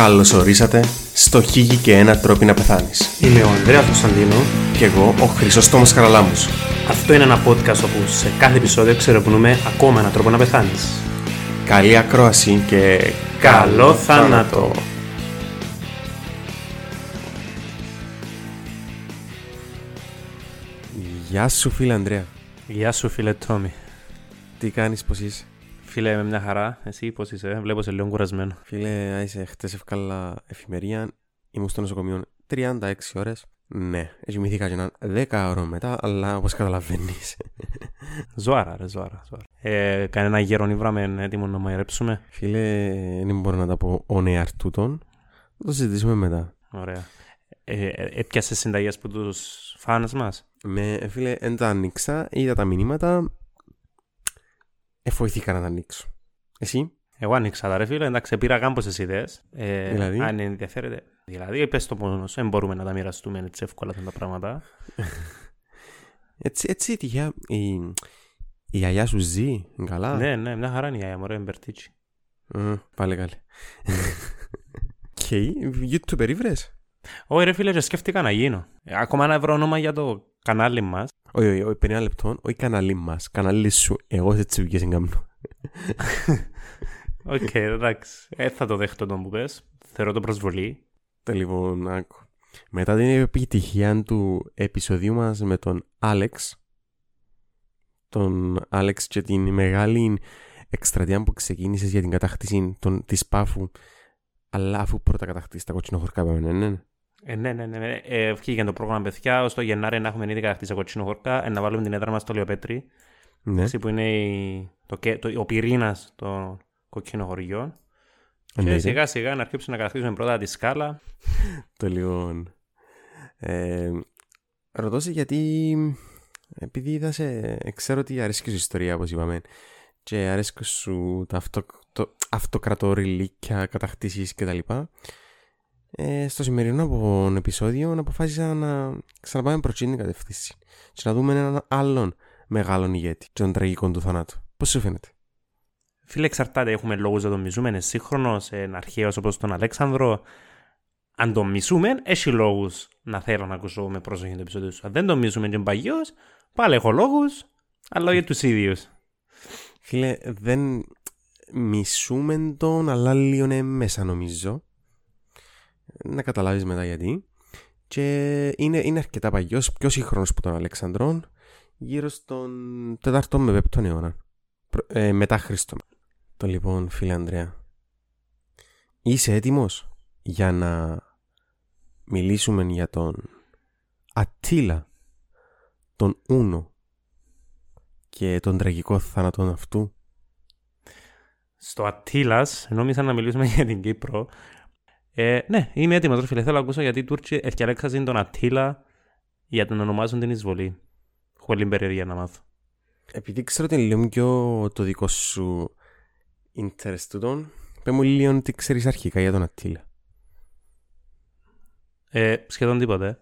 Καλώς ορίσατε στο Χίγη και ένα τρόπο να πεθάνεις. Είμαι ο Ανδρέας Κωνσταντίνο. Και εγώ ο Χρυσόστομος Καραλάμους. Αυτό είναι ένα podcast όπου σε κάθε επεισόδιο ξερευνούμε ακόμα έναν τρόπο να πεθάνεις. Καλή ακρόαση και Καλό θάνατο! Γεια σου φίλε Ανδρέα. Γεια σου φίλε Τόμι. Τι κάνεις, πώς είσαι; Φίλε με μια χαρά, εσύ πώς είσαι, βλέπω σε λίγο κουρασμένο. Φίλε, είσαι χτες ευκάλα εφημερία, ήμουν στο νοσοκομείο 36 ώρες. Ναι, κοιμήθηκα και έναν 10 ώρων μετά, αλλά όπως καταλαβαίνεις. Ζωάρα ρε, ζωάρα. ζωάρα. Ε, κανένα γέρον ήβραμε έτοιμο να μαϊρέψουμε. Φίλε, δεν μπορώ να τα πω on air τούτον. Θα το συζητήσουμε μετά. Ωραία. Ε, ε, έπιασες συνταγές που τους φάνες μας; Με, ε, φίλε, δεν τα ανοίξα, είδα τα μηνύματα. Εφοηθήκα να τα ανοίξω. Εσύ, Εγώ άνοιξα τα ρε φίλε, εντάξει, πήρα κάμποσες ιδέες. Ε, Δηλαδή; Αν ενδιαφέρεται. Δηλαδή, πες το μόνος, δεν μπορούμε να τα μοιραστούμε έτσι εύκολα αυτά τα πράγματα. έτσι, έτσι τυχαία, η, η γιαγιά σου ζει, καλά; Ναι, ναι, μια χαρά είναι η Αγία, μωρέ, Μπερτίτσι. Μμ, πάλι καλή. Και YouTube ήβρες; Όχι ρε φίλε, και σκέφτηκα να γίνω. Ε, Ακόμα να βρω όνομα για το κανάλι μας. Όχι, όχι, όχι, 50 λεπτών, όχι καναλί μας, καναλί σου, εγώ σε τσιβικές εγκάμνω. Οκ, εντάξει. Ε, θα το δέχτω τον που πες. Θεωρώ το προσβολή. Τα λοιπόν, άκου. Μετά την επιτυχία του επεισοδίου μας με τον Άλεξ, τον Άλεξ και την μεγάλη εκστρατεία που ξεκίνησες για την κατάκτηση των, της Πάφου, αλλά αφού πρώτα κατακτήσεις τα κοτσινοχωρκά πάμε, ναι, ναι. Ε, ναι, ναι, ναι. ναι. Ε, βγήκε το πρόγραμμα παιδιά. Ως το Γενάρη να έχουμε ήδη κατακτήσει κοτσίνο χορκά. Ε, να βάλουμε την έδρα μας στο Λιοπέτρι. ναι. Έτσι που είναι η, το, κε- το, ο πυρήνας των κοκκίνων χωριών. Και Εννοείται. σιγά σιγά να αρχίσουμε να κατακτήσουμε πρώτα τη σκάλα. Το λοιπόν. Ε, ρωτώ σε γιατί. Επειδή είδα σε. Ξέρω ότι αρέσει και σου η ιστορία, όπως είπαμε. Και αρέσει και σου τα αυτο, το, αυτοκρατοριλίκια κατακτήσεις κτλ. Ε, στο σημερινό από επεισόδιο αποφάσισα να ξαναπάμε προ την κατευθύνση και να δούμε έναν άλλον μεγάλον ηγέτη και τον τραγικό του θανάτου. Πώς σου φαίνεται; Φίλε, εξαρτάται. Έχουμε λόγους να τον μισούμε. Είναι σύγχρονος, είναι αρχαίος όπως τον Αλέξανδρο. Αν τον μισούμε, έχει λόγους να θέλω να ακούσω με πρόσοχη το επεισόδιο σου. Αν δεν τον μισούμε και είναι παγιός, πάλι έχω λόγους, αλλά για τους ίδιους. Φίλε, δεν μισούμε τον, αλλά λίγο είναι μέσα νομίζω. Να καταλάβεις μετά γιατί. Και είναι, είναι αρκετά παγιός, πιο σύγχρονος που τον Αλεξανδρών, γύρω στον 4ο με 5ο αιώνα. Προ- ε, μετά Χριστό. Το λοιπόν, φίλε Ανδρέα, είσαι έτοιμος για να μιλήσουμε για τον Ατήλα, τον Ούνο και τον τραγικό θάνατο αυτού; Στο Ατήλα, νόμιζα να μιλήσουμε για την Κύπρο. Ε, ναι, είμαι έτοιμος, ρε φίλε. Θέλω να ακούσω γιατί οι Τούρκοι έφτιαξαν τον Ατήλα για να τον ονομάζουν την εισβολή. Έχω λίγο περιέργεια να μάθω. Επειδή ξέρω ότι είναι λίγο πιο το δικό σου interest του τον, πες μου λίγο τι ξέρεις αρχικά για τον Ατήλα. Ε, σχεδόν τίποτε.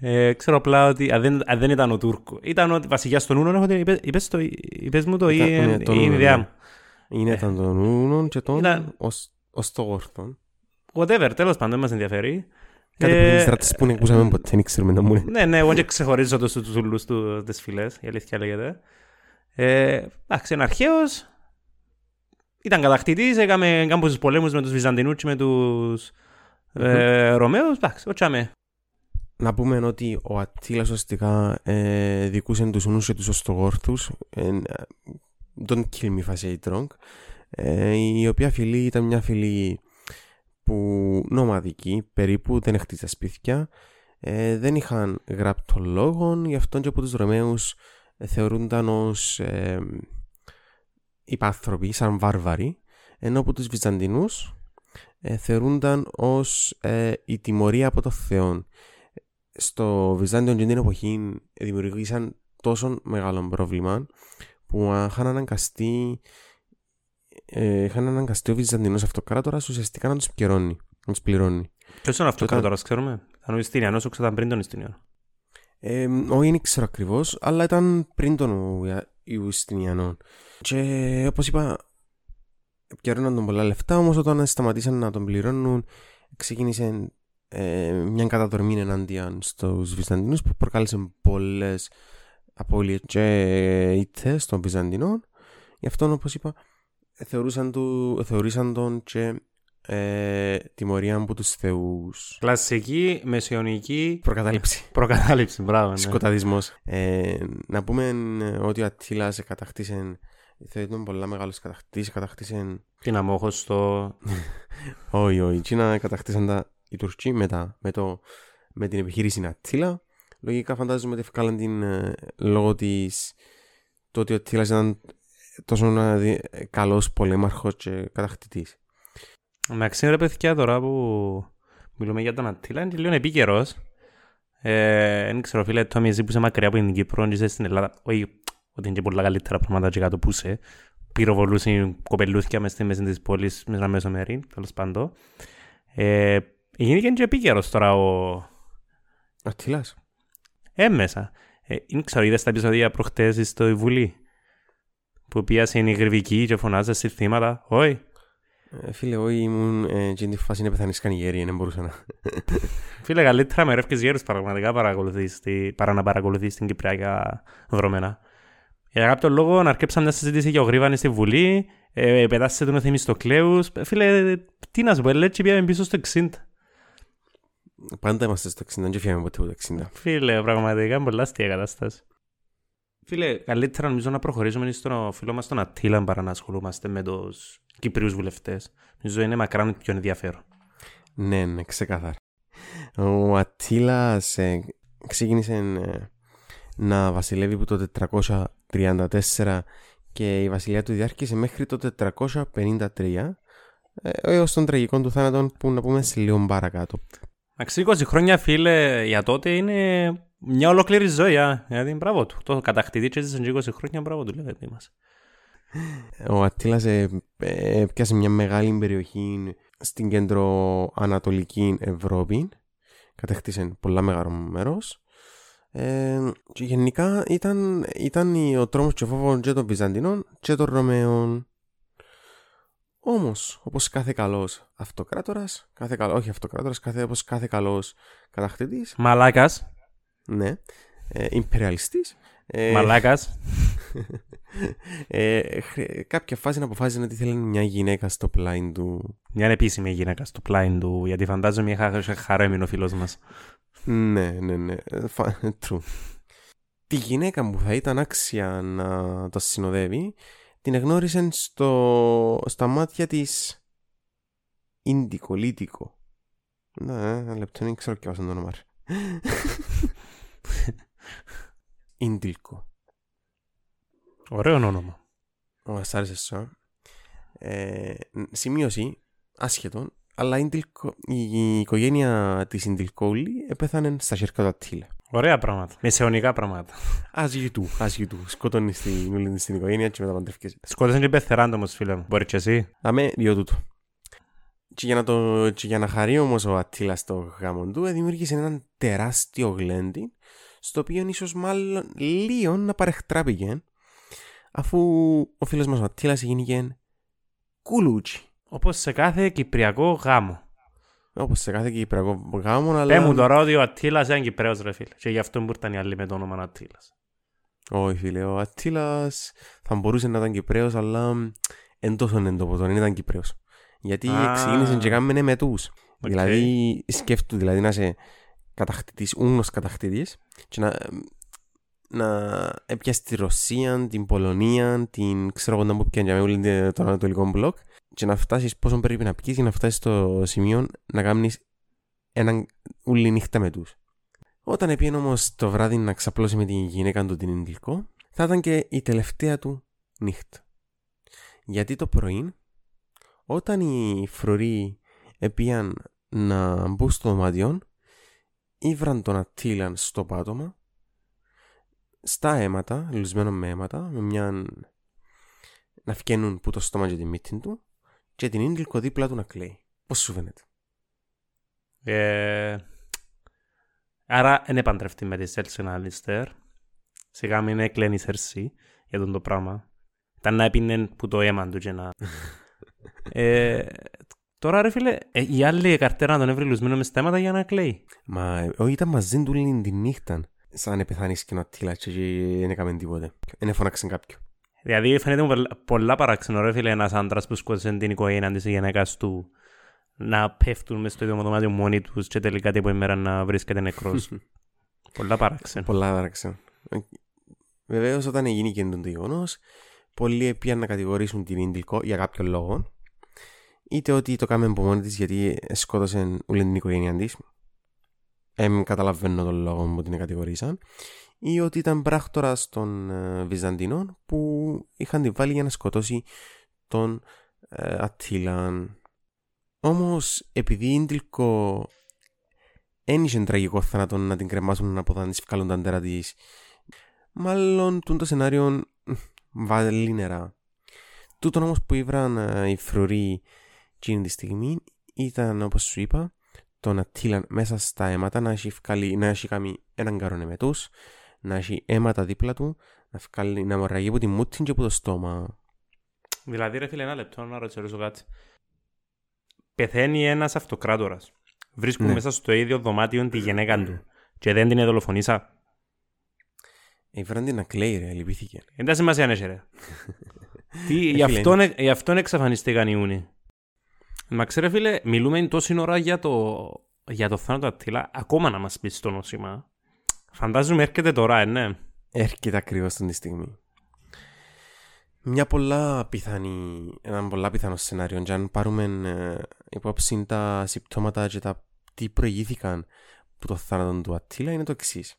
ε, ξέρω απλά ότι αν δεν, αν δεν ήταν ο Τούρκο, ήταν ο βασιλιά των Ούνων. Έχω την, είπες, είπες, το, είπες μου το ή Ήταν- ναι, ή τον είναι Ούνων, ιδέα ναι. μου. Είναι ήταν τον Ούνον και τον Ήταν- ως, ως το γόρθον. Whatever, τέλος πάντων, δεν μας ενδιαφέρει. Κάτι Ε, που είναι στράτες που δεν ακούσαμε ποτέ, δεν ξέρουμε να μου είναι. Ναι, ναι, εγώ και ξεχωρίζω τους τους ούλους του τις φυλές, η αλήθεια λέγεται. Ε, εντάξει, είναι αρχαίος. Ήταν κατακτητής, έκαμε κάμπους πολέμους με τους Βυζαντινούς και με τους ε, Ρωμαίους. Εντάξει, ότσαμε. Να πούμε ότι ο Ατήλας ουσιαστικά ε, δικούσε τους Ούνους και τους Οστογόρθους. Ε, don't kill me if I say it wrong. Ε, η οποία φυλή ήταν μια φυλή που νομαδική, περίπου δεν έχτιζε σπίτια. Ε, δεν είχαν γράπτο λόγων, γι' αυτό και από τους Ρωμαίους ε, θεωρούνταν ως ε, υπάνθρωποι, σαν βάρβαροι, ενώ από τους Βυζαντινούς ε, θεωρούνταν ως ε, η τιμωρία από το Θεό. Στο Βυζάντιο και την εποχή δημιουργήσαν τόσο μεγάλο πρόβλημα που α, είχαν αναγκαστεί ε, είχαν αναγκαστεί ο Βυζαντινός αυτοκράτορας ουσιαστικά να τους πληρώνει. Να τους πληρώνει. Ποιος είναι αυτό Τότε- τώρα, ξέρουμε; Ήταν ο Ιστινιανός, ο ήταν πριν τον Ιστινιανό. Ε, όχι, δεν ξέρω ακριβώς, αλλά ήταν πριν τον Ιου- Ιουστινιανό. Και όπως είπα, πιέρναν τον πολλά λεφτά, όμως όταν σταματήσαν να τον πληρώνουν, ξεκίνησε ε, μια καταδρομή εναντίον στους Βυζαντινούς που προκάλεσε πολλές απώλειες και ήττες των Βυζαντινών. Γι' αυτό, όπως είπα, θεωρούσαν, του, θεωρήσαν τον και ε, τιμωρία από τους θεούς. Κλασική, μεσαιωνική Προκατάληψη. προκατάληψη. Μπράβο. Ναι. Σκοταδισμός. Ε, να πούμε ε, ότι ο Αττήλας κατακτήσε Θεωρείται πολλά μεγάλος κατακτής, κατακτήσε... Την αμόχω στο. Όχι, όχι. Τι να κατακτήσαν τα οι Τουρκοί μετά, με, το, με την επιχείρηση Αττήλα. Λογικά φαντάζομαι ότι ευκάλαν την ε, λόγω τη το ότι ο Αττήλας ήταν τόσο ε, καλός πολέμαρχος και κατακτητής. Εντάξει, ρε παιδιά, τώρα που μιλούμε για τον Αττήλα, είναι λίγο επίκαιρος. Ε, δεν ξέρω, φίλε, το εσύ που είσαι μακριά από την Κύπρο, είσαι στην Ελλάδα, όχι ότι είναι και πολλά καλύτερα πράγματα και κάτω που είσαι. Πυροβολούσε κοπελούθια μες στη μέση της πόλης, μέσα ένα μεσομέρι, τέλος πάντων. Ε, Γίνηκε και επίκαιρος τώρα ο... Αττήλας. Ε, μέσα. Ε, δεν ξέρω, είδες τα επεισόδια προχτές στο Βουλή. Που πιάσε η γρυβική και φωνάζε σε θύματα. Όχι. Ε, φίλε, όχι ήμουν ε, και την φάση είναι πεθανείς γέροι, δεν μπορούσα να... φίλε, καλύτερα με ρεύκες γέρους πραγματικά παρακολουθείς, παρά να παρακολουθείς την Κυπριακά δρομένα. Για κάποιο λόγο να αρκέψαν μια συζήτηση για ο Γρήβανη στη Βουλή, ε, πετάσσε τον Θεμιστοκλέους. Φίλε, τι να σου πω, λέει, πήγαμε πίσω στο 60. Πάντα είμαστε στο 60, δεν φύγαμε ποτέ το 60. Φίλε, πραγματικά πολλά αστεία κατάσταση. Φίλε, καλύτερα νομίζω να προχωρήσουμε στον φίλο μας τον Ατήλα παρά να ασχολούμαστε με τους Κυπρίους βουλευτές. Νομίζω είναι μακράν πιο ενδιαφέρον. Ναι, ναι, ξεκάθαρα. Ο Ατήλας ε, ξεκίνησε ε, να βασιλεύει από το 434 και η βασιλεία του διάρκησε μέχρι το 453 ε, έως τον τραγικό του θάνατο που να πούμε σε λίγο παρακάτω. Εντάξει, 20 χρόνια φίλε για τότε είναι μια ολόκληρη ζωή. Δηλαδή, μπράβο του. Το κατακτητή και έζησε 20 χρόνια, μπράβο του, λέτε μας. Ο Αττήλας ε, ε, πιάσε μια μεγάλη περιοχή στην κέντρο-ανατολική Ευρώπη. Κατέκτησε πολλά μεγάλο μέρος. Ε, και γενικά ήταν, ήταν ο τρόμος και φόβος και των Βυζαντινών και των Ρωμαίων. Όμως, όπως κάθε καλός αυτοκράτορας, κάθε καλό, όχι αυτοκράτορας, κάθε, όπως κάθε καλός κατακτητή. Μαλάκας. Ναι. Ε, Ιμπεριαλιστή. Ε, Μαλάκας. ε, κάποια φάση να αποφάσισε ότι θέλει μια γυναίκα στο πλάι του. Μια επίσημη γυναίκα στο πλάι του, γιατί φαντάζομαι είχα χαρά έμεινε ο φίλος μας. Ναι, ναι, ναι. Ε, true. Τη γυναίκα που θα ήταν άξια να το συνοδεύει την εγνώρισε στο, στα μάτια της Ίντικο, Λίτικο. Ναι, ένα λεπτό, δεν ξέρω και το όνομα. Ίντιλκο. Ωραίο όνομα. Ω, σ' άρεσε σου. Ε, σημείωση, άσχετο, αλλά η οικογένεια της Ίντιλκο ούλλη επέθανε στα χέρια του Αττίλα. Ωραία πράγματα. Μεσαιωνικά πράγματα. Άσχετο, άσχετο. Σκοτώνει της ούλλη την οικογένεια και μετά παντρεύκεσαί. Σκότωσε και πεθεράν του όμως φίλε μου. Μπορεί και εσύ. Αμέ, δκυο τούτο. Και για να, το, και για να χαρεί όμως ο Αττίλας το γάμο του, δημιούργησε έναν τεράστιο γλέντι, στο οποίο ίσως μάλλον λίγο να παρεχτράπηκε, αφού ο φίλος μας ο Αττήλας γίνηκε κουλούτσι. Όπως σε κάθε κυπριακό γάμο. Όπως σε κάθε Κυπριακό γάμο, αλλά. Πε μου τώρα ότι ο Αττήλα είναι Κυπρέο, ρε φίλε. Και γι' αυτό που ήταν οι άλλοι με το όνομα Αττήλα. Όχι, φίλε. Ο Αττήλα θα μπορούσε να ήταν Κυπρέο, αλλά εν τόσο εντόπο, δεν ήταν Κυπρέο. Γιατί ah. ξεκίνησε και κάμενε με τους. Okay. Δηλαδή, σκέφτου δηλαδή να είσαι κατακτητής, ούνο κατακτητής, και να, να έπιασε τη Ρωσία, την Πολωνία, την ξέρω εγώ που πιάνε για όλη τον Ανατολικό μπλοκ και να φτάσεις πόσο πρέπει να πιει για να φτάσεις στο σημείο να κάνεις έναν ούλη νύχτα με τους. Όταν έπιανε όμως το βράδυ να ξαπλώσει με την γυναίκα του την Ινδικό, θα ήταν και η τελευταία του νύχτα. Γιατί το πρωί, όταν οι φρουροί έπιαν να μπουν στο δωμάτιο, ήβραν τον Ατήλαν στο πάτωμα, στα αίματα, λουσμένο με αίματα, με μια να φκαίνουν που το στόμα και τη μύτη του και την Ίντλικο δίπλα του να κλαίει. Πώς σου φαίνεται; Ε, άρα δεν επαντρευτεί με τη Σέλσον Αλίστερ. Σιγά μην έκλαινε η Σέρση για τον το πράγμα. Ήταν να έπινε που το αίμα του και να... Ε, τώρα ρε φίλε, ε, η άλλη καρτέρα να τον έβρει λουσμένο μες στέματα για να κλαίει. Μα ε, όχι ήταν μαζί του όλη τη νύχτα. Σαν πεθάνει και ο Αττήλα και δεν έκαμε τίποτε. Δεν φωνάξε κάποιον. Δηλαδή φαίνεται μου πολλά- πολλά παράξενο ρε φίλε ένας άντρας που σκότωσε την οικογένεια της γυναίκας του να πέφτουν μες στο ίδιο δωμάτιο μόνοι τους και τελικά την επόμενη μέρα να βρίσκεται νεκρός. πολλά παράξενο. Πολλά παράξενα. Βεβαίως, όταν έγινε και το γεγονός, πολλοί επήαν να κατηγορήσουν την Ίντιλκο για κάποιο λόγο. Είτε ότι το 'καμε από μόνη της γιατί σκότωσε όλη την οικογένειά της. Εμ καταλαβαίνω τον λόγο που την κατηγορήσαν. Ή ότι ήταν πράκτορα των ε, Βυζαντινών που είχαν τη βάλει για να σκοτώσει τον ε, Αττίλαν. Όμως, επειδή η Ίντιλκο δεν είχε τραγικό θάνατο να την κρεμάσουν από όταν της βγάλουν τα αντέρα της. Μάλλον τούν το σενάριο μ, βάλει νερά. Τούτον όμως που ήβραν ε, οι φρουροί εκείνη τη στιγμή ήταν όπως σου είπα τον Αττήλαν μέσα στα αίματα να έχει, βγάλει, να έχει κάνει έναν καρόν εμετούς, να έχει αίματα δίπλα του, να, βγάλει, να μορραγεί από τη μούτιν και από το στόμα. Δηλαδή ρε φίλε ένα λεπτό να ρωτήσω κάτι. Πεθαίνει ένας αυτοκράτορας. Βρίσκουν Ναι. μέσα στο ίδιο δωμάτιο τη γυναίκα του και δεν την δολοφονήσα. Ήβραν την να κλαίει ρε, λυπήθηκε. Δεν τα σημασία αν έχει ρε. Τι, γι' φίλε, αυτόν, γι' αυτόν εξαφανιστήκαν οι Ιούνιοι. Μα ξέρε φίλε, μιλούμε τόση ώρα για το, για το θάνατο Αττήλα, ακόμα να μας πεις το νόσημα. Φαντάζομαι έρχεται τώρα, ε, ναι. έρχεται ακριβώς την στιγμή. Μια πολλά πιθανή, ένα πολλά πιθανό σενάριο. Και αν πάρουμε ε, υπόψη τα συμπτώματα και τα τι προηγήθηκαν που το θάνατο του Αττήλα είναι το εξής.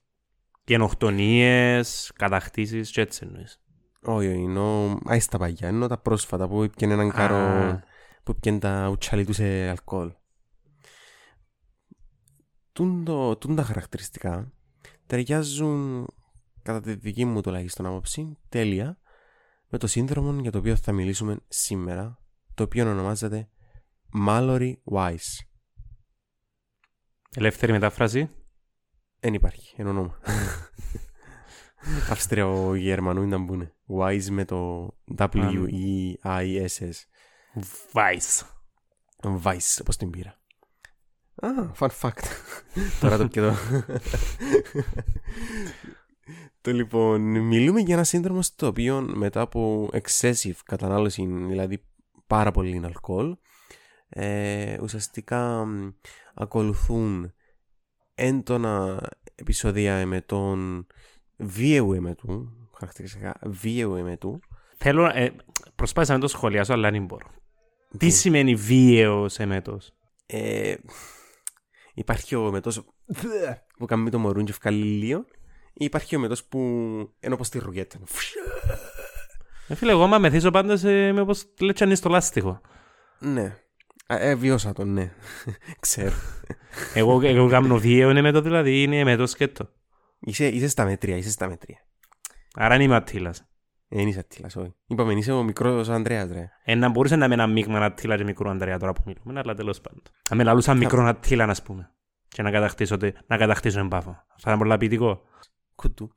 Γενοκτονίες, κατακτήσεις και έτσι εννοείς. Όχι, όχι, ενώ άι στα παγιά, ενώ τα πρόσφατα που έπιανε έναν καρό Α. που έπιανε τα ουτσάλι του σε αλκοόλ. Τούν, το, τούν τα χαρακτηριστικά ταιριάζουν κατά τη δική μου τουλάχιστον άποψη τέλεια με το σύνδρομο για το οποίο θα μιλήσουμε σήμερα το οποίο ονομάζεται Mallory Wise. Ελεύθερη μετάφραση. Δεν υπάρχει, εν όνομα. Αυστριακο-Γερμανού ήταν που είναι. Wise με το W-E-I-S-S. Vice. Vice, όπως την πήρα. Α, fun fact. Τώρα το πιέτο. το λοιπόν, μιλούμε για ένα σύνδρομο στο οποίο μετά από excessive κατανάλωση, δηλαδή πάρα πολύ αλκοόλ, ε, ουσιαστικά μ, ακολουθούν έντονα επεισόδια εμετών βίαιου εμετού, χαρακτηριστικά βίαιου εμετού, Θέλω, ε, προσπάθησα να το σχολιάσω, αλλά δεν μπορώ. Τι σημαίνει βίαιος εμέτος; Ε, υπάρχει ο μετός που κάνει το μωρούν και βγάλει λίγο ή υπάρχει ο μετός που είναι όπως τη ρουγέτα. Ε, φίλε, εγώ άμα μεθύσω πάντα σε, με όπως λέτσανει στο λάστιχο. Ναι. Α, Ε, βιώσα τον, ναι. Ξέρω. εγώ, εγώ κάνω βίαιο εμέτος, δηλαδή είναι εμέτος σκέτο. Είσαι, είσαι στα μέτρια, είσαι στα μέτρια. Άρα είναι είμαι ατήλας. Ε, Δεν είσαι ατύλας, όχι. Είπαμε, είσαι ο μικρός Ανδρέας, ρε. Ε, να μπορούσε να είμαι ένα μείγμα ατήλα και μικρό Ανδρέα τώρα που μιλούμε, αλλά τέλος πάντων. Να με λαλούσα μικρό ατήλα, να πούμε. Και να κατακτήσω, τε- να κατακτήσω εμπάφο. Θα ήταν πολλά ποιητικό. Κουτού.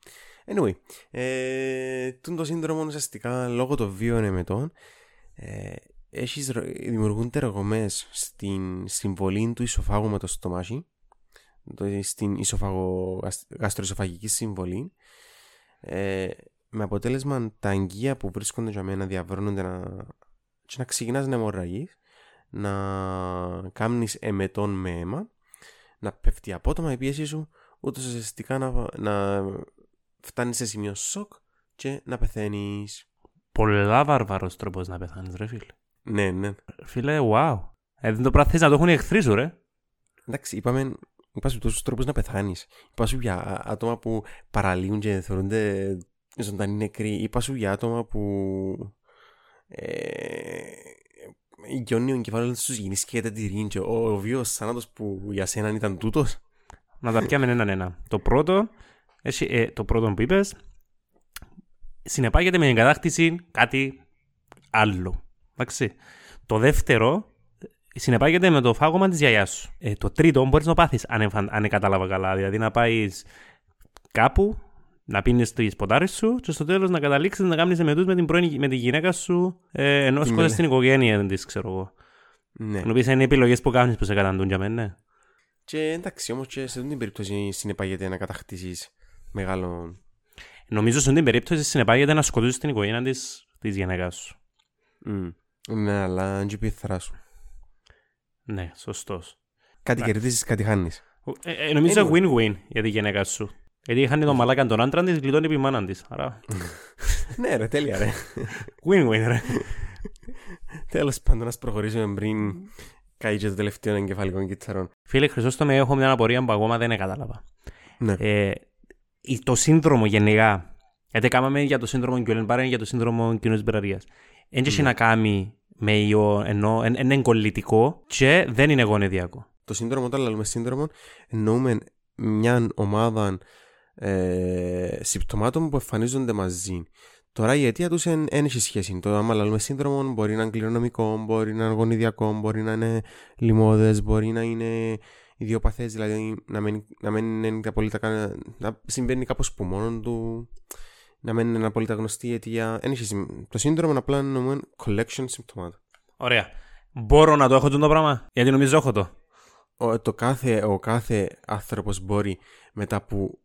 Anyway, ε, τούν το σύνδρομο ουσιαστικά λόγω των βίων εμετών ε, έχεις, ρο- δημιουργούνται ρογομές στην συμβολή του ισοφάγου με το στομάχι το, στην ισοφαγο, γαστ- γαστροϊσοφαγική συμβολή ε, με αποτέλεσμα τα αγγεία που βρίσκονται για μένα να διαβρώνονται να, και να ξεκινάς να αιμορραγείς να κάνεις εμετών με αίμα να πέφτει απότομα η πίεση σου ούτως ουσιαστικά να, να φτάνεις σε σημείο σοκ και να πεθαίνεις. Πολλά βαρβαρός τρόπος να πεθάνεις, ρε φίλε. Ναι, ναι. Φίλε, wow. Ε, δεν το πράθεις να το έχουν οι εχθροί σου, ρε. Εντάξει, είπαμε. Είπα σου τόσους τρόπους να πεθάνεις. Είπα σου για α- άτομα που παραλύουν και θεωρούνται ζωντανοί νεκροί. Είπα σου για άτομα που. Ε, Γιώνει ο εγκεφάλαιο τους γεννήσκεται τη ρίνη και ο, ο βίος θάνατος που για σένα ήταν τούτος. Να τα πιάμε έναν ένα. Το πρώτο, έχει, ε, το πρώτο που είπες, συνεπάγεται με την κατάκτηση κάτι άλλο. Εντάξει. Το δεύτερο συνεπάγεται με το φάγωμα της γιαγιάς σου. Ε, το τρίτο μπορείς να το πάθεις αν, εμφαν- αν κατάλαβα καλά. Δηλαδή να πάεις κάπου να πίνεις τις ποτάρες σου και στο τέλος να καταλήξεις να κάνεις εμετούς με την, πρώην, με τη γυναίκα σου ε, ενώ σκότες μελε. στην οικογένεια της, ξέρω εγώ. Ναι. Ενώ πεις είναι οι επιλογές που κάνεις που σε καταντούν για μένα. ναι. Και εντάξει, όμως και σε αυτή την περίπτωση συνεπάγεται να κατακτήσεις μεγάλο. Νομίζω σε αυτή την περίπτωση συνεπάγεται να σκοτώσεις την οικογένεια της, της γυναίκας σου. Μμ. Ναι, αλλά αν και θρά σου. Ναι, σωστός. Κάτι κερδίζεις, κάτι χάνεις. Ε, ε, νομίζω Anyway. win-win για τη γυναίκα σου. Γιατί είχαν τον μαλάκα τον άντρα της, γλιτώνει επί μάνα της. Άρα, ναι, ρε, τέλεια, ρε. win-win ρε. Τέλος πάντων, ας προχωρήσουμε πριν καεί και το τελευταίο εγκεφαλικό κιτσαρών. Φίλε Χρυσόστομε, έχω μια απορία που ακόμα δεν κατάλαβα. Ναι. Ε, η- το σύνδρομο γενικά, γιατί κάναμε για το σύνδρομο Γκιόλεν Μπάρεν για το σύνδρομο κοινωνικής μπεραρίας. Δεν έχει να κάνει με ιό, ενώ εν- είναι εγκολλητικό και δεν είναι γονεδιακό. Το σύνδρομο, όταν λέμε σύνδρομο, εννοούμε μια ομάδα ε, συμπτωμάτων που εμφανίζονται μαζί. Τώρα η αιτία τους δεν έχει σχέση. Το άμα λέμε σύνδρομο μπορεί να είναι κληρονομικό, μπορεί να είναι γονιδιακό, μπορεί να είναι λιμώδε, μπορεί να είναι ιδιοπαθές, δηλαδή να μην, να μην είναι απολύτω κα- να συμβαίνει κάπως που μόνο του, να μην είναι απολύτω γνωστή η αιτία. Εν έχει σημ- το σύνδρομο απλά εννοούμε collection συμπτωμάτων. Ωραία. Μπορώ να το έχω αυτό το πράγμα, γιατί νομίζω έχω το. ο, το κάθε, ο κάθε άνθρωπος μπορεί μετά από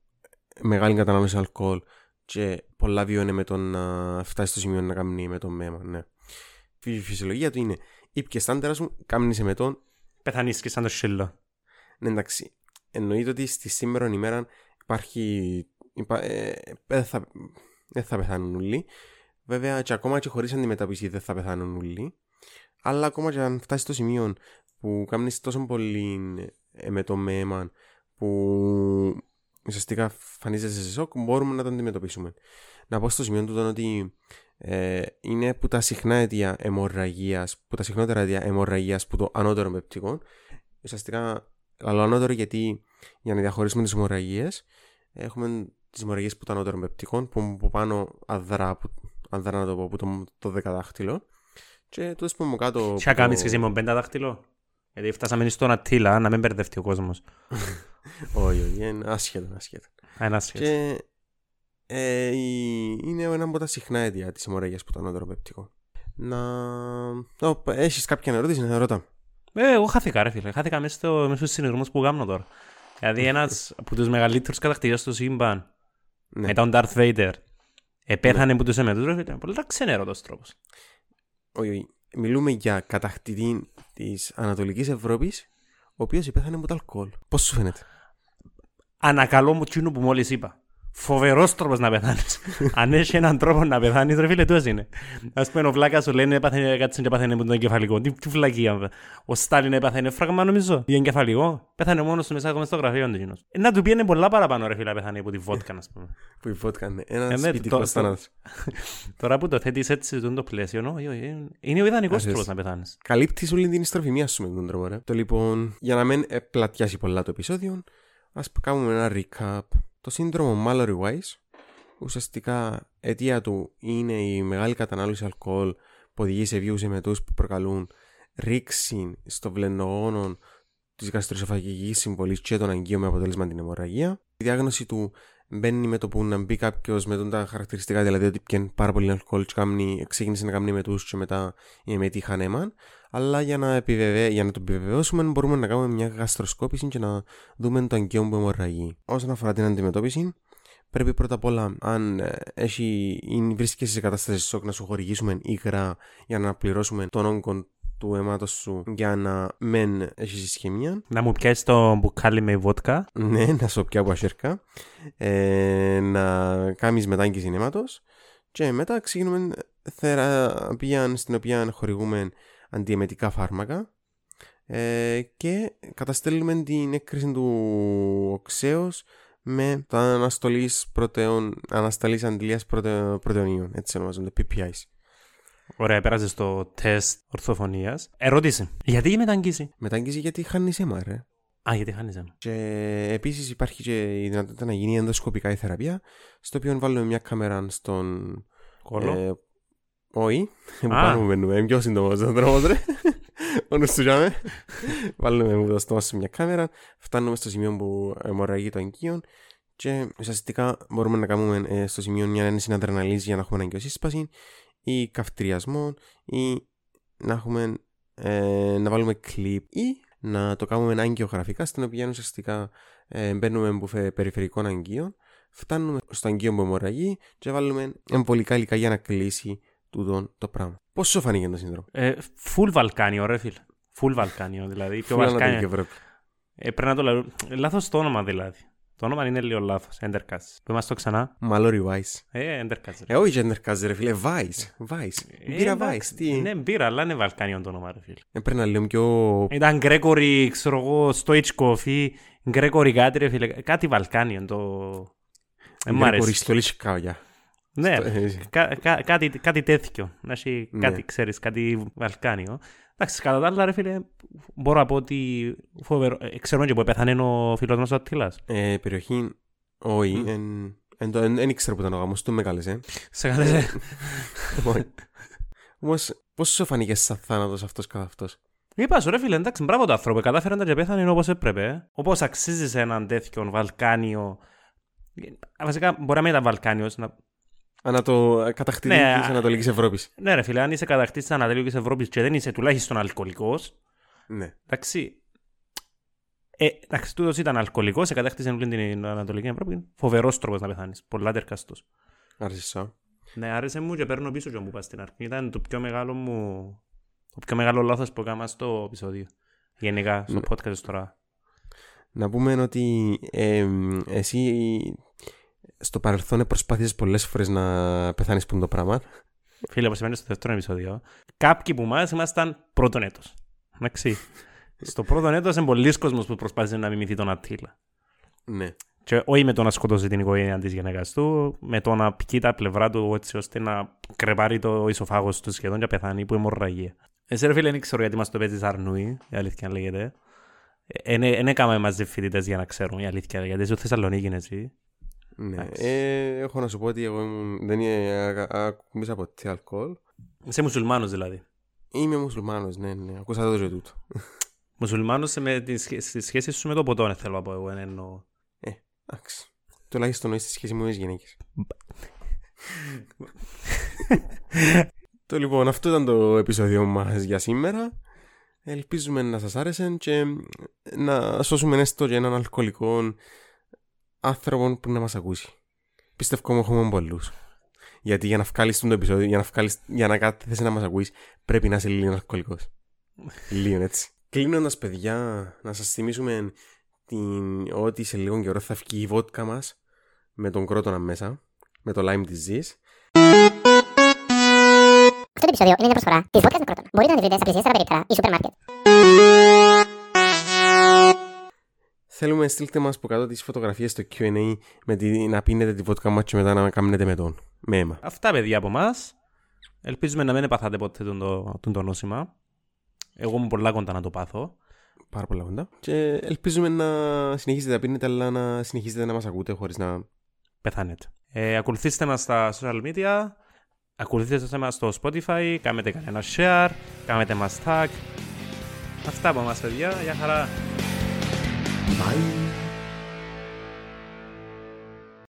μεγάλη κατανάλωση αλκοόλ και πολλά βιώνει με το να φτάσει στο σημείο να κάνει με τον μέμα, ναι. Η φυσιολογία του είναι ήπιες τα άντερα σου, κάμνησε με τον, Πεθανείς και σαν το σύλλο. ναι εντάξει. Εννοείται ότι στη σήμερα ημέρα υπάρχει, υπά, ε, δεν θα, δεν θα πεθάνουν όλοι. Βέβαια και ακόμα και χωρίς αντιμετώπιση δεν θα πεθάνουν όλοι. Αλλά ακόμα και αν φτάσεις στο σημείο που κάνεις τόσο πολύ ε, με το μέμα που ουσιαστικά φανίζεσαι σε σοκ, μπορούμε να το αντιμετωπίσουμε. Να πω στο σημείο του τον ότι ε, είναι που τα συχνά αιτία αιμορραγίας, που τα συχνότερα αιτία αιμορραγίας που το ανώτερο πεπτικό, ουσιαστικά αλλά ανώτερο γιατί για να διαχωρίσουμε τις αιμορραγίες έχουμε τις αιμορραγίες που το ανώτερο πεπτικών που από πάνω αδρά, που, αδρά να το πω, που το, το δεκαδάχτυλο και τούτες που από κάτω... Τι που κάνεις το- και εσύ με πέντα δάχτυλο. Γιατί φτάσαμε στον Αττήλα, να μην μπερδευτεί ο κόσμος. Όχι, όχι, είναι άσχετο, άσχετο. Ένα σχέδιο. Και ε, η- είναι ένα από τα συχνά αίτια της αιμορραγίας που το ανώτερο πεπτικό. Να... Ω, έχεις κάποια ερώτηση να ρώτα. Ε, εγώ χάθηκα ρε φίλε. Χάθηκα μέσα, στο, μέσα στους συνειρμούς που κάνω τώρα. Δηλαδή ένας από τους μεγαλύτερους κατακτητές του σύμπαν, Ναι. μετά τον Darth Vader, επέθανε που τους εμετούς ρε φίλε. Πολύ ξενέρωτος τρόπος. Όχι, όχι. Μιλούμε για κατακτητή της Ανατολικής Ευρώπης ο οποίος υπέθανε από το αλκοόλ. Πώς σου φαίνεται; Ανακαλώ μου τσίνο που μόλις είπα. Φοβερός τρόπος να πεθάνεις. Αν έχεις έναν τρόπο να πεθάνεις, ρε φίλε, τόσο είναι. Ας πούμε, ο βλάκας σου λένε έπαθανε κάτι και έπαθανε με τον εγκεφαλικό. Τι, τι βλακία. Ο Στάλιν έπαθανε φράγμα νομίζω. Για εγκεφαλικό. Πέθανε μόνος του μέσα ακόμα στο γραφείο του εκείνος. Ε, Να του πιένε πολλά παραπάνω, ρε φίλε, να πεθάνει από τη βότκα, ας πούμε. Που η βότκα είναι ένας Ε, ναι, σπιτικό το- θάνατος. Τώρα που το θέτεις έτσι σε το πλαίσιο, όχι, όχι, είναι- είναι ο ιδανικός Ας τρόπος εσύ. να πεθάνεις. Καλύπτεις όλη την ιστροφημία σου με τον τρόπο, ρε. Το λοιπόν, για να μην ε, πλατιάσει πολλά το επεισόδιο, ας κάνουμε ένα recap. Το σύνδρομο Mallory Weiss, ουσιαστικά αιτία του είναι η μεγάλη κατανάλωση αλκοόλ που οδηγεί σε βίους εμετούς που προκαλούν ρήξη στο βλενογόνο της γαστροεσοφαγικής συμβολής και των αγκίων με αποτέλεσμα την αιμορραγία. Η διάγνωση του μπαίνει με το που να μπει κάποιος με τον τα χαρακτηριστικά, δηλαδή ότι πιάνει πάρα πολύ αλκοόλ και κάμνει- ξεκίνησε να κάνει μετούς και μετά η εμετή χανέμαν. Αλλά για να, επιβεβαι... για να το επιβεβαιώσουμε μπορούμε να κάνουμε μια γαστροσκόπηση και να δούμε το αγκαίο που αιμορραγεί. Όσον αφορά την αντιμετώπιση, πρέπει πρώτα απ' όλα αν ε, έχει, είναι, βρίσκεσαι σε κατάσταση σοκ να σου χορηγήσουμε υγρά για να πληρώσουμε τον όγκο του αίματος σου για να μεν έχεις ισχυμία. Να μου πιάσεις το μπουκάλι με βότκα. Ναι, να σου πιάω ασέρκα. Ε, να κάνεις μετάγγιση αίματος και μετά ξεκινούμε θεραπεία στην οποία χορηγούμε αντιεμετικά φάρμακα ε, και καταστέλνουμε την έκρηση του οξέως με τα αναστολής, πρωτεών, ανασταλής αντιλίας προτε, πρωτεονίων, έτσι ονομάζονται, PPIs. Ωραία, πέρασε στο τεστ ορθοφωνίας. Ερώτηση. Γιατί η μεταγγίση. Μετάγγιση γιατί χάνεις αίμα, ρε. Α, γιατί χάνεις αίμα. Και επίσης υπάρχει και η δυνατότητα να γίνει ενδοσκοπικά η θεραπεία, στο οποίο βάλουμε μια κάμερα στον. Κόλλο. Ε, όχι, που Α. πάνω μου μπαίνουμε. Είναι πιο σύντομος ο δρόμο, ρε. Μόνο σου τζάμε. Βάλουμε με το στόμα σε μια κάμερα, φτάνουμε στο σημείο που αιμορραγεί το αγκείο Και ουσιαστικά μπορούμε να κάνουμε ε, στο σημείο μια ένεση αδρεναλίνης για να έχουμε αγκιοσύσπαση ή καυτηριασμό ή να, έχουμε, ε, να βάλουμε κλιπ ή να το κάνουμε αγκιογραφικά στην οποία ουσιαστικά ε, μπαίνουμε μπουφέ περιφερικών αγκίων φτάνουμε στο αγκείο που αιμορραγεί και βάλουμε εμπολικά υλικά για να κλείσει τούτο το πράγμα. Πόσο φάνηκε το σύνδρομο; Ε, full Βαλκάνιο, ρε φίλε. Full Βαλκάνιο, δηλαδή. Πιο Βαλκάνιο. Ε, πρέπει να το λέω. Λάθος το όνομα δηλαδή. Το όνομα είναι λίγο λάθος. Endercast. Πού είμαστε το ξανά. Μαλόρι Vice. Ε, Endercast. Ε, όχι Endercast, ρε φίλε. Vice. Vice. Ε, μπύρα Vice. Τι. Ναι, μπύρα, αλλά είναι Βαλκάνιο το όνομα, ρε φίλε. Ε, πρέπει να λέω πιο. Ήταν Γκρέκορι, ξέρω εγώ, Stoichkov ή Γκρέκορι κάτι, ρε φίλε. Κάτι Βαλκάνιο το. Ε, Γκρέκορι Στολίτσικάβια. Ναι, ε, κά, κά, κάτι, κάτι τέτοιο. Να έχει ναι. κάτι, ξέρεις, κάτι Βαλκάνιο. Εντάξει, κατά τα άλλα, ρε φίλε, μπορώ να πω ότι φοβερό. Ε, ξέρουμε και που πέθανε ο φίλος μας ο Αττήλας. Ε, περιοχή, όχι, δεν ήξερα που ήταν ο γάμος του, με κάλεσε. Σε κάλεσε. Όμως, πώς σου φανήκε σαν θάνατος αυτός καθ' αυτός; Είπα σου ρε φίλε, εντάξει, μπράβο το άνθρωπο, κατάφεραν τα και πέθανε όπως έπρεπε. Όπως αξίζεις σε έναν τέτοιο Βαλκάνιο. Βασικά, μπορεί να μην ήταν Βαλκάνιος, να Ανατο... Κατακτήτη ναι, τη Ανατολική Ευρώπης. Ναι, ρε φίλε, αν είσαι κατακτήτης τη Ανατολική Ευρώπης και δεν είσαι τουλάχιστον αλκοολικός. Ναι. Εντάξει. Ε, εντάξει, τούτος ήταν αλκοολικός, σε κατάκτησε όλη την Ανατολική Ευρώπη. Φοβερός τρόπος να πεθάνεις. Πολλά τερκαστός. Άρεσε Ναι, άρεσε μου και παίρνω πίσω και μου πας στην αρχή. Ήταν το πιο μεγάλο μου. Το πιο μεγάλο λάθος που έκανα στο επεισόδιο. Γενικά, στο ναι. podcast τώρα. Να πούμε ότι ε, εσύ στο παρελθόν προσπάθησε πολλέ φορέ να πεθάνει που το πράγμα. Φίλε, όπω σημαίνει στο δεύτερο επεισόδιο, κάποιοι που μα ήμασταν πρώτον έτο. Εντάξει. στο πρώτο έτο είναι πολλοί κόσμο που προσπάθησε να μιμηθεί τον Ατήλα. Ναι. Και όχι με το να σκοτώσει την οικογένεια τη γυναίκα του, με το να πικεί τα πλευρά του έτσι ώστε να κρεπάρει το ισοφάγο του σχεδόν και πεθάνει που αιμορραγία. Εσύ, ρε φίλε, δεν ξέρω γιατί μα το παίζει Αρνούι, η αλήθεια λέγεται. Δεν έκαμε μαζί φοιτητέ για να ξέρουν η αλήθεια, γιατί είσαι Θεσσαλονίκη, έτσι. Ναι. Ε, έχω να σου πω ότι εγώ ήμουν, δεν ακούμπησα ποτέ αλκοόλ. Είσαι μουσουλμάνος δηλαδή. Είμαι μουσουλμάνος, ναι, ναι. Ακούσα το και τούτο. Μουσουλμάνος με τη σχέση σου με το ποτό, θέλω να πω εγώ. Εννοώ. Ε, εντάξει. Τουλάχιστον είσαι στη σχέση μου με τις γυναίκες. το λοιπόν, αυτό ήταν το επεισόδιο μας για σήμερα. Ελπίζουμε να σας άρεσε και να σώσουμε έστω και έναν αλκοολικό άνθρωπο που να μας ακούσει. Πιστεύω ότι έχουμε πολλούς. Γιατί για να βγάλεις το επεισόδιο, για να, βγάλεις, για να κάθεσαι να μας ακούσεις, πρέπει να είσαι λίγο αλκοολικός. λίγο έτσι. Κλείνοντας, παιδιά, να σας θυμίσουμε την... ότι σε λίγο καιρό θα βγει η βότκα μας με τον κρότονα μέσα, με το lime disease. Αυτό το επεισόδιο είναι μια προσφορά της βότκας με κρότονα. Μπορείτε να τη βρείτε στα πλησιέστερα περίπτερα ή σούπερ μάρκετ. Θέλουμε στείλτε μας από κάτω τις φωτογραφίες στο Q&A με τη, να πίνετε τη βότκα μας και μετά να κάνετε με τον. Με αίμα. Αυτά παιδιά από μας. Ελπίζουμε να μην παθάτε ποτέ τον, το, τον, το νόσημα. Εγώ είμαι πολλά κοντά να το πάθω. Πάρα πολλά κοντά. Και ελπίζουμε να συνεχίσετε να πίνετε, αλλά να συνεχίσετε να μας ακούτε χωρίς να πεθάνετε. Ε, ακολουθήστε μας στα social media. Ακολουθήστε μας στο Spotify. Κάνετε κανένα share. Κάνετε μας tag. Αυτά από μας παιδιά. Γεια χαρά. 白